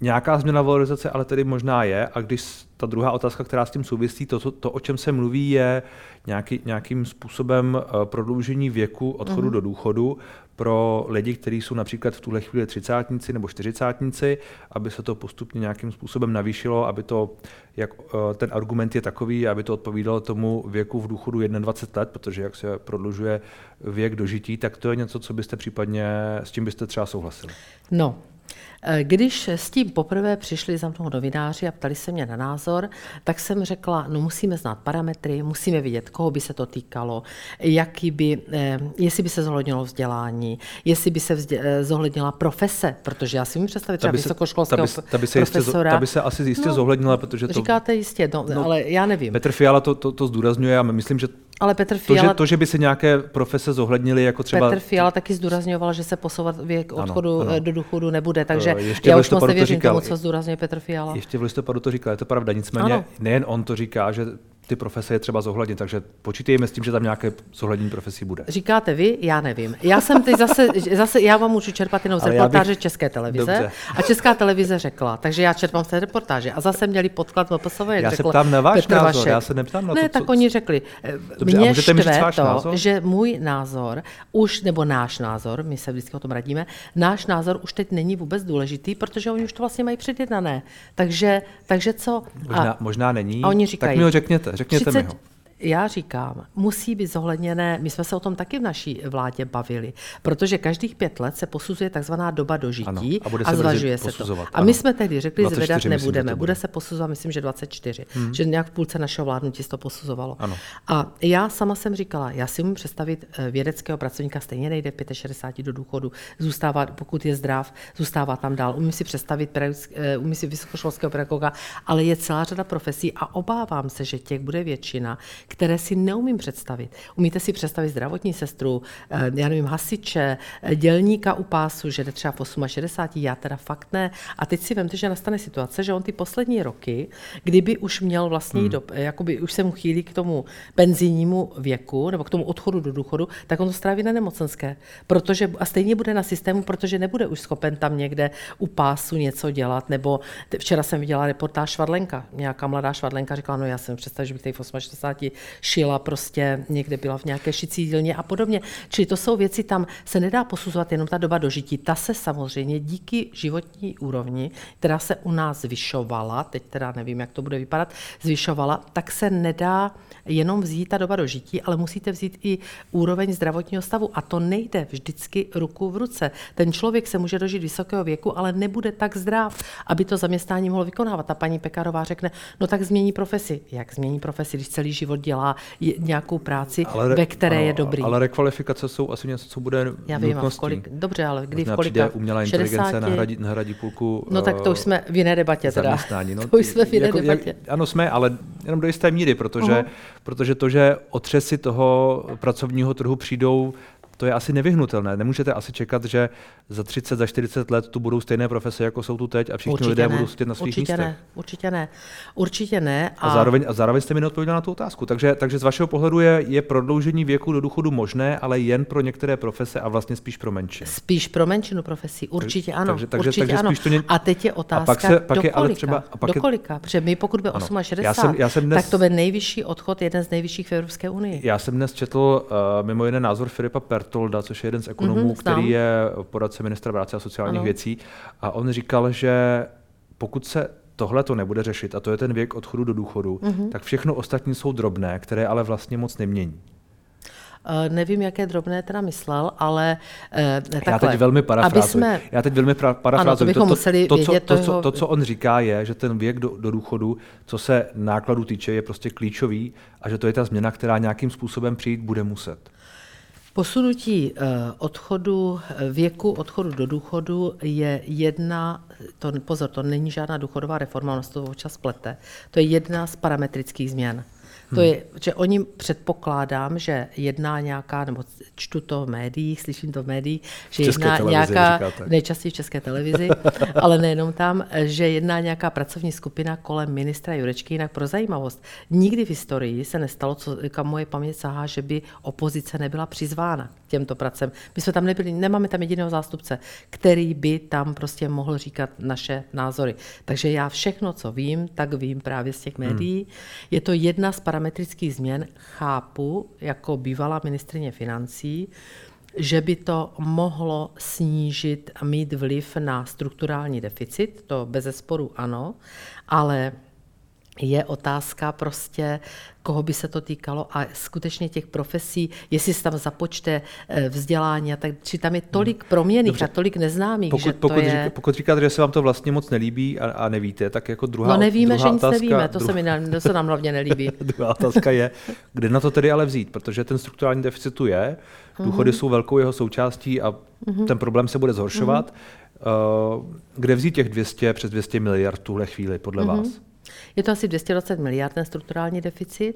nějaká změna valorizace ale tedy možná je, a když ta druhá otázka, která s tím souvisí, to, to, to o čem se mluví, je nějaký, nějakým způsobem uh, prodloužení věku odchodu mm-hmm. do důchodu pro lidi, kteří jsou například v tuhle chvíli třicátníci nebo čtyřicátníci, aby se to postupně nějakým způsobem navýšilo, aby to, jak uh, ten argument je takový, aby to odpovídalo tomu věku v důchodu 21 let, protože jak se prodlužuje věk dožití, tak to je něco, co byste případně, s tím byste třeba souhlasili. No, eh, když s tím poprvé přišli za mnou novináři a ptali se mě na názor, tak jsem řekla, no musíme znát parametry, musíme vidět, koho by se to týkalo, jaký by, eh, jestli by se zohlednilo vzdělání, jestli by se vzdě, eh, zohlednila profese, protože já si umím představit třeba vysokoškolského ta by, se- ta by se jistě, profesora. ta by se asi jistě No, zohlednila, protože to Říkáte jistě, no, No, ale já nevím. Petr Fiala to, to, to zdůrazňuje a myslím, že ale Petr to, že, Fiala, to, že by se nějaké profese zohlednily, jako třeba Petr Fiala taky zdůrazňoval, že se posouvat věk Ano, odchodu ano. eh, do důchodu nebude, takže Eh, ještě já už moc listopadu to nevěřím říkal. tomu, co zdůrazňuje Petr Fiala. ještě v listopadu to říkal, je to pravda, nicméně Ano. nejen on to říká, že ty profese je třeba zohlednit, takže počítejme s tím, že tam nějaké zohlednění profesí bude. Říkáte vy, já nevím. Já jsem teď zase, zase já vám můžu čerpat jenom z já bych- reportáže České televize. Dobře. A Česká televize řekla, takže já čerpám z té reportáže. A zase měli podklad MPSV, jak Já se řekl ptám na váš Petr názor, Vašek. já se neptám na ne, to, tak co- oni řekli, eh, Dobře, a mě můžete mi říct štve to, názor? že můj názor už, nebo náš názor, my se vždycky o tom radíme, náš názor už teď není vůbec důležitý, protože oni už to vlastně mají předjednané. Takže, takže co? Možná, možná není, a oni tak říkají, mi ho řekněte, řekněte mi ho. Já říkám, musí být zohledněné, my jsme se o tom taky v naší vládě bavili, protože každých pět let se posuzuje takzvaná doba dožití Ano, a bude se a zvažuje se to. A my ano. jsme tehdy řekli, 24 zvedat myslím, že to nebudeme, bude. bude se posuzovat, myslím, že 24, hmm. že nějak v půlce našeho vládnutí se to posuzovalo. Ano. A já sama jsem říkala, já si umím představit eh, vědeckého pracovníka, stejně nejde v 65 do důchodu, zůstává, pokud je zdrav, zůstává tam dál. Umím si představit, eh, umím si vysokoškolského pedagoga, ale je celá řada profesí a obávám se, že těch bude většina, které si neumím představit. Umíte si představit zdravotní sestru, eh, já nevím, hasiče, eh, dělníka u pásu, že jde třeba v 68, já teda fakt ne. A teď si vemte, že nastane situace, že on ty poslední roky, kdyby už měl vlastně hmm. do, jakoby už se mu chýlí k tomu penzijnímu věku nebo k tomu odchodu do důchodu, tak on to stráví na nemocenské. Protože, a stejně bude na systému, protože nebude už schopen tam někde u pásu něco dělat. Nebo včera jsem viděla reportáž Švadlenka, nějaká mladá Švadlenka říkala, no já jsem představila, že bych tady v 68 šila prostě někde byla v nějaké šicí dílně a podobně. Čili to jsou věci, tam se nedá posuzovat jenom ta doba dožití. Ta se samozřejmě díky životní úrovni, která se u nás zvyšovala, teď teda nevím, jak to bude vypadat, zvyšovala, tak se nedá jenom vzít ta doba dožití, ale musíte vzít i úroveň zdravotního stavu. A to nejde vždycky ruku v ruce. Ten člověk se může dožít vysokého věku, ale nebude tak zdrav, aby to zaměstnání mohl vykonávat. A paní Pekarová řekne, no tak změní profesi. Jak změní profesi, když celý život dělá nějakou práci, re- ve které ano, je dobrý? Ale rekvalifikace jsou asi něco, co bude Já vím, a v nutností. kolik, dobře, ale kdy Možná v kolika? umělá inteligence 60? nahradí, nahradí půlku No tak to už eh, jsme v jiné debatě teda. No, to už jsme v jiné jako, debatě. Jak, ano, jsme, ale jenom do jisté míry, protože, Aha. protože to, že otřesy toho pracovního trhu přijdou to je asi nevyhnutelné. Nemůžete asi čekat, že za 30, za 40 let tu budou stejné profese, jako jsou tu teď a všichni určitě lidé ne. budou sedět na svých určitě místech. Ne, určitě ne, určitě ne. A, a, zároveň, a zároveň jste mi neodpověděl na tu otázku. Takže, takže z vašeho pohledu je, je prodloužení věku do důchodu možné, ale jen pro některé profese a vlastně spíš pro menší. Spíš pro menšinu profesí, určitě ano. Takže, takže, určitě takže ano. Spíš to ně... A teď je otázka, a pak se, pak je ale třeba, a pak do kolika? Je... Protože my pokud by 68, já jsem, já jsem dnes... tak to bude nejvyšší odchod, jeden z nejvyšších v Evropské unii. Já jsem dnes četl uh, mimo jiné názor Filipa Pertolda, což je jeden z ekonomů, mm-hmm, který je poradce ministra práce a sociálních ano. věcí. A on říkal, že pokud se tohle to nebude řešit, a to je ten věk odchodu do důchodu, mm-hmm. tak všechno ostatní jsou drobné, které ale vlastně moc nemění. Uh, nevím, jaké drobné teda myslel, ale uh, takhle. Já teď velmi parafrázuji. Jsme... Já teď velmi pra- parafrázuji. Ano, to, to, to, to, co, to, co, to, co on říká, je, že ten věk do, do důchodu, co se nákladu týče, je prostě klíčový a že to je ta změna, která nějakým způsobem přijít bude muset. Posunutí eh, odchodu, eh, věku odchodu do důchodu je jedna, to, pozor, to není žádná důchodová reforma, ono se to občas plete, to je jedna z parametrických změn. To je, že oni předpokládám, že jedná nějaká, nebo čtu to v médiích, slyším to v médiích, že jedná nějaká, říkáte. nejčastěji v české televizi, ale nejenom tam, že jedná nějaká pracovní skupina kolem ministra Jurečky, jinak pro zajímavost. Nikdy v historii se nestalo, co, kam moje paměť sahá, že by opozice nebyla přizvána k těmto pracem. My jsme tam nebyli, nemáme tam jediného zástupce, který by tam prostě mohl říkat naše názory. Takže já všechno, co vím, tak vím právě z těch médií. Hmm. Je to jedna z parametrických změn chápu jako bývalá ministrině financí, že by to mohlo snížit a mít vliv na strukturální deficit, to bez zesporu ano, ale je otázka prostě, koho by se to týkalo a skutečně těch profesí, jestli se tam započte eh, vzdělání a tak, či tam je tolik hmm. proměných Dobře. a tolik neznámých, pokud, že pokud, to je... Říká, pokud říkáte, že se vám to vlastně moc nelíbí a, a nevíte, tak jako druhá No nevíme, druhá že nic otázka, nevíme, to, druhá... se, mi, to se nám hlavně nelíbí. druhá otázka je, kde na to tedy ale vzít, protože ten strukturální deficit tu je, důchody mm-hmm. jsou velkou jeho součástí a mm-hmm. ten problém se bude zhoršovat. Mm-hmm. Uh, kde vzít těch 200, přes 200 miliard tuhle chvíli podle mm-hmm. vás? Je to asi 220 miliard ten strukturální deficit.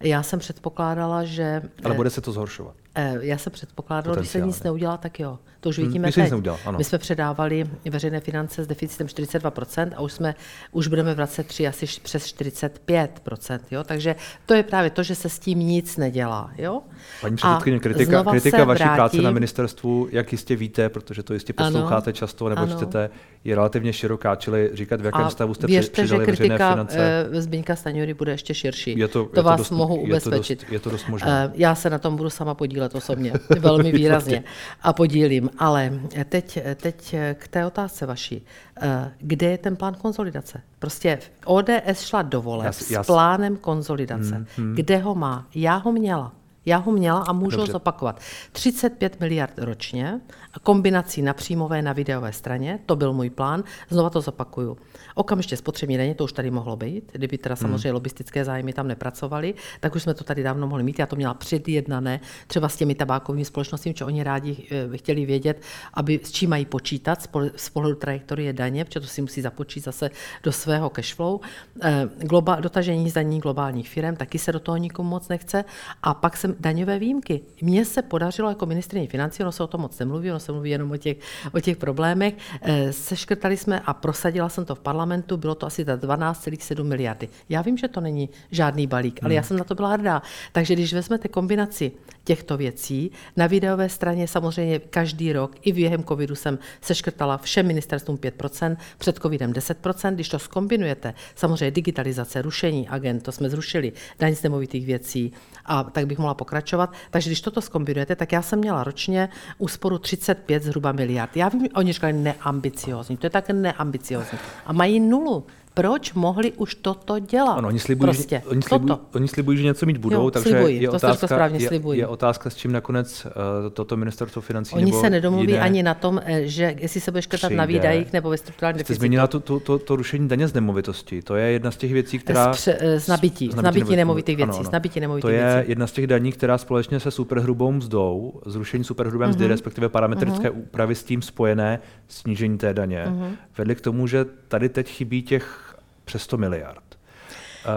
Já jsem předpokládala, že... Ale bude se to zhoršovat. Eh, já jsem předpokládala, když se nic neudělá, tak jo. To už hmm, vidíme hmm, teď. Neudělal, ano. My jsme předávali veřejné finance s deficitem 42% a už, jsme, už budeme vracet 3 asi přes 45%. Jo? Takže to je právě to, že se s tím nic nedělá. Jo? Paní předsedkyně, kritika, kritika vaší vrátí... práce na ministerstvu, jak jistě víte, protože to jistě posloucháte ano, často nebo ano. čtete, je relativně široká, čili říkat, v jakém a stavu jste věřte, přidali že kritika finance. Eh, Zbyňka Staňury bude ještě širší. Je to, to je vás to dost, mohu ubezpečit. Je to dost, je to dost možné. Eh, já se na tom budu sama podílet osobně, velmi výrazně a podílím. Ale teď, teď k té otázce vaší. Eh, kde je ten plán konzolidace? Prostě ODS šla do voleb s plánem konzolidace. Hmm, hmm. Kde ho má? Já ho měla. Já ho měla a můžu Dobře. ho zopakovat. 35 miliard ročně, kombinací na příjmové, na videové straně, to byl můj plán, znova to zopakuju. Okamžitě spotřební daně, to už tady mohlo být, kdyby teda hmm. samozřejmě hmm. lobistické zájmy tam nepracovaly, tak už jsme to tady dávno mohli mít. Já to měla předjednané třeba s těmi tabákovými společnostmi, že oni rádi eh, chtěli vědět, aby s čím mají počítat z pohledu trajektorie daně, protože to si musí započít zase do svého cashflow. Eh, globa, dotažení zdaní globálních firm, taky se do toho nikomu moc nechce. A pak jsem daňové výjimky. Mně se podařilo jako ministrině financí, ono se o tom moc nemluví, ono se mluví jenom o těch, o těch problémech. Eh, seškrtali jsme a prosadila jsem to v parlamentu, bylo to asi za 12,7 miliardy. Já vím, že to není žádný balík, ale hmm. já jsem na to byla hrdá. Takže když vezmete kombinaci těchto věcí, na videové straně samozřejmě každý rok, i během covidu jsem seškrtala všem ministerstvům 5%, před covidem 10%, když to skombinujete, samozřejmě digitalizace, rušení agent, to jsme zrušili, daň z nemovitých věcí, a tak bych mohla pokračovat. Takže když toto skombinujete, tak já jsem měla ročně úsporu 35 zhruba miliard. Já vím, oni říkali neambiciozní, to je tak neambiciozní. A mají nulu proč mohli už toto dělat? Ano, oni slibují, prostě. že, oni slibují, oni slibují, že něco mít budou, jo, takže slibují, je, to otázka, je, je otázka, s čím nakonec uh, toto ministerstvo financí Oni nebo se nedomluví jiné ani na tom, eh, že jestli se bude škrtat na výdajích nebo ve strukturálním deficitu. Jste zmínila to, to, to, to rušení daně z nemovitosti. To je jedna z těch věcí, která... Z, pře, eh, z nabití, z, z nabití nemovitých věcí. Ano, ano. Z nabití nemovitých to je věcí. jedna z těch daní, která společně se superhrubou mzdou, zrušení superhrubé mzdy, uh-huh. respektive parametrické uh-huh. úpravy s tím spojené snížení té daně, uh-huh. vedly k tomu, že tady teď chybí těch přes 100 miliard.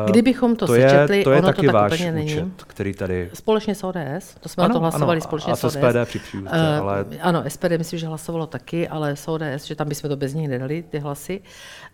Uh, Kdybychom to, to sečetli, je, to je ono taky to tak váš úplně není. účet, který tady... Společně s ODS, to jsme ano, na to hlasovali ano, společně a s ODS. SPD při příjuzce, Uh, ale... Ano, SPD myslím, že hlasovalo taky, ale s ODS, že tam bychom to bez nich nedali, ty hlasy.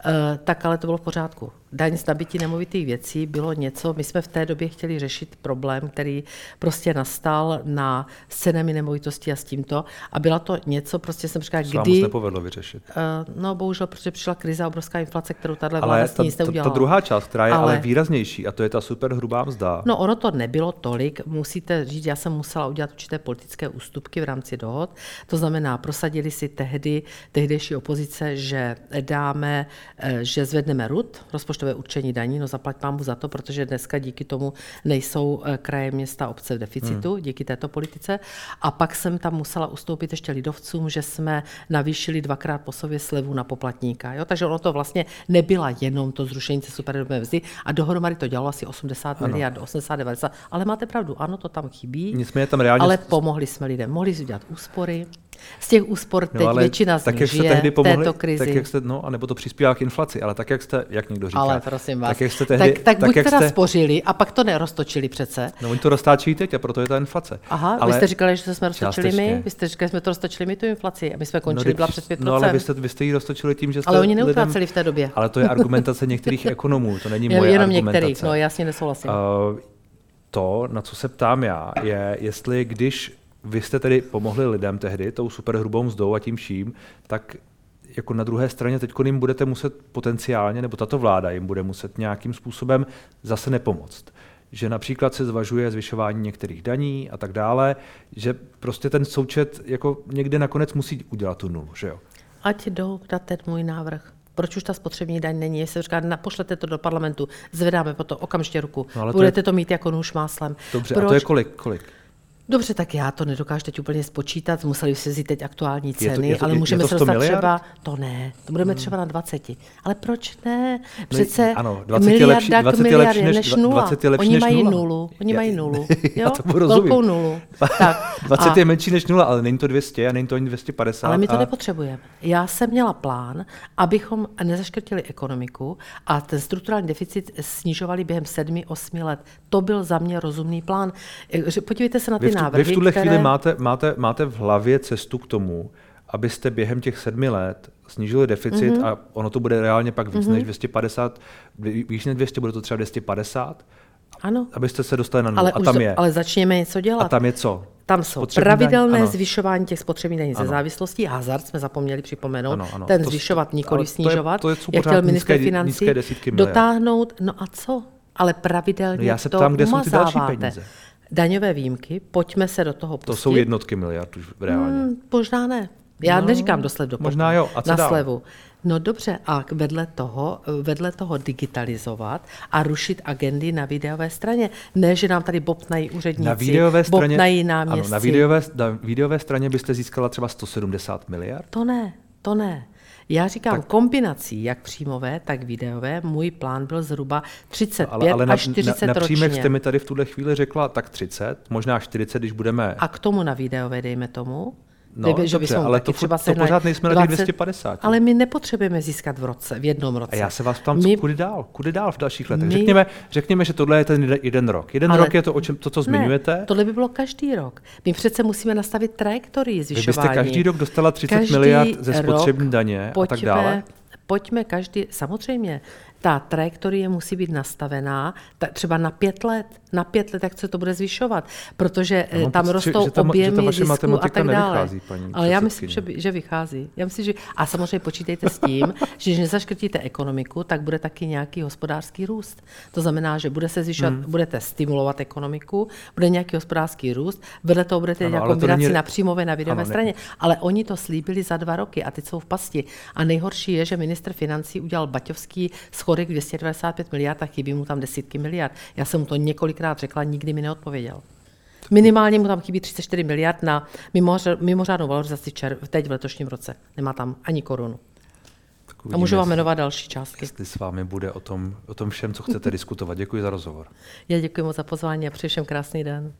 Uh, tak ale to bylo v pořádku. Daň z nabití nemovitých věcí bylo něco, my jsme v té době chtěli řešit problém, který prostě nastal na s cenami nemovitostí a s tímto. A byla to něco, prostě jsem říkala, kdy... kdy... nepovedlo vyřešit. Uh, no bohužel, protože přišla krize obrovská inflace, kterou tahle ale vláda s ta, nic neudělala. Ta, ta druhá část, která je ale... Ale- výraznější, a to je ta super hrubá mzda. No ono to nebylo tolik, musíte říct, já jsem musela udělat určité politické ústupky v rámci dohod. To znamená, prosadili si tehdy, tehdejší opozice, že dáme, eh, že zvedneme RUT, rozpočtové určení daní, no zaplať pámu za to, protože dneska díky tomu nejsou eh, kraje, města, obce v deficitu, hmm. díky této politice. A pak jsem tam musela ustoupit ještě lidovcům, že jsme navýšili dvakrát po sobě slevu na poplatníka. Jo? Takže ono to vlastně nebyla jenom to zrušení té superhrubé mzdy a dohromady to dělalo asi 80 ano. miliard, 80, 90. Ale máte pravdu, ano, to tam chybí. Nicméně tam reálně... Ale pomohli jsme lidem. Mohli si udělat úspory. Z těch úspor teď no, většina z tak, nich jak jste žije tehdy pomohli, této krizi. Tak jak jste, no, anebo to přispívá k inflaci, ale tak, jak jste, jak někdo říká. ale prosím vás, Tak, jak jste tehdy, tak, tak, buď jak teda jste, spořili a pak to neroztočili přece. No, oni to roztáčejí teď a proto je ta inflace. Aha, ale vy jste říkali, že jsme roztočili částečně. my, vy jste říkali, že jsme to roztočili my tu inflaci a my jsme no, končili, teď- byla přes 5%. No, ale vy jste, vy jste ji roztočili tím, že jste ale oni neutráceli v té době. Ale to je argumentace některých ekonomů, to není moje Jenom argumentace. některých, no jasně nesouhlasím. Uh, to, na co se ptám já, je, jestli když vy jste tedy pomohli lidem tehdy tou superhrubou mzdou a tím vším, tak jako na druhé straně teď jim budete muset potenciálně, nebo tato vláda jim bude muset nějakým způsobem zase nepomoct. Že například se zvažuje zvyšování některých daní a tak dále, že prostě ten součet jako někde nakonec musí udělat tu nulu, že jo? Ať jdou na ten můj návrh. Proč už ta spotřební daň není? Jestli říká, na, pošlete to do parlamentu, zvedáme po to okamžitě ruku. No, ale to Budete je- to mít jako nůž máslem. Dobře, Proč? a to je kolik? kolik? Dobře, tak já to nedokážu teď úplně spočítat, museli si vzít teď aktuální to- ceny, je to- ale je- je můžeme to se 100 dostat miliard? třeba, to ne, to budeme třeba na 20. Ale proč ne? No, Přece ano, 20 je miliarda lepší- k 20 je miliardě než- než nula. 20 je lepší Oni než mají nula. nulu, oni Já- mají nulu, já jo? tomu rozumím. Velkou nulu. Tak, 20 a- je menší než nula, ale není to 200 a není to ani 250. ale my to a... nepotřebujeme. Já jsem měla plán, abychom nezaškrtili ekonomiku a ten strukturální deficit snižovali během 7-8 let. To byl za mě rozumný plán. Eh, Podívejte se na ty Vy v, tu, návrhy, vy v tuhle které... chvíli máte, máte, máte v hlavě cestu k tomu, abyste během těch sedmi let snížili deficit Mhm. mm-hmm. a ono to bude reálně pak víc mm-hmm. než 250, víc než 200, bude to třeba 250, Ano, abyste se dostali na nulu. ale, a tam to, je. ale začněme něco dělat. A tam je co? Tam jsou Spotřební pravidelné daň, ano. zvyšování těch spotřebních daní ze závislostí. Hazard jsme zapomněli připomenout. Ano, ano. Ten To- zvyšovat, nikoli ale to je- snižovat. to je, jak chtěl minister nízké- financí. nízké. Dotáhnout, no a co? Ale pravidelně No já se to ptám, kde jsou ty další umazáváte. peníze. Daňové výjimky, pojďme se do toho pustit. To jsou jednotky miliard už reálně. Hmm, možná ne. Já No, neříkám do slev do možná jo. A co na dál? slevu. No dobře, a vedle toho, vedle toho digitalizovat a rušit agendy na videové straně. Ne, že nám tady bobtnají úředníci, Na videové straně, bobtnají ano, náměstci. na, videové, na videové straně byste získala třeba 170 miliard? To ne, to ne. Já říkám tak, kombinací, jak příjmové, tak videové. Můj plán byl zhruba 35 ale, ale na, až 40 na, na příjmech ročně. jste mi tady v tuhle chvíli řekla tak 30, možná 40, když budeme... A k tomu na videové, dejme tomu. No, Dejme, že dobře, ale to třeba to pořád nejsme na těch 250. Ale my nepotřebujeme získat v roce, v jednom roce. A já se vás ptám, my, kudy dál? Kudy dál v dalších letech? my- Řekněme, řekněme, že tohle je ten jeden- rok. Jeden Ale- rok je to, o čem, to, co zmiňujete. Ne, tohle by bylo každý rok. My přece musíme nastavit trajektorii Vy zvyšování. byste každý rok dostala 30 Každý miliard ze spotřební daně a tak dále. Pojďme každý, samozřejmě, ta trajektorie musí být nastavená ta, třeba na pět let, na pět let, jak se to bude zvyšovat, protože eh, tam pocit, rostou že ta- že ta objemy vaše zisku a matematika tak dále. nevychází, paní Ale já myslím, že, že vychází. Já myslím, že, a samozřejmě počítejte s tím, že když nezaškrtíte ekonomiku, tak bude taky nějaký hospodářský růst. To znamená, že bude se zvyšovat, hmm. budete stimulovat ekonomiku, bude nějaký hospodářský růst, vedle toho budete Ano, to kombinaci není- na příjmové, na výdajové Ano, ne- straně. Ale oni to slíbili za dva roky a teď jsou v pasti. A nejhorší je, že minister financí udělal baťovský schodek 295 miliard a chybí mu tam desítky miliard. Já jsem mu to několikrát řekla, nikdy mi neodpověděl. Minimálně mu tam chybí 34 miliard na mimoř- mimořádnou valorizaci čer- teď v letošním roce. Nemá tam ani korunu. Tak A uvidíme, můžu vám jmenovat další částky. Jestli s vámi bude o tom, o tom všem, co chcete diskutovat. Děkuji za rozhovor. Já děkuji moc za pozvání a přeji všem krásný den.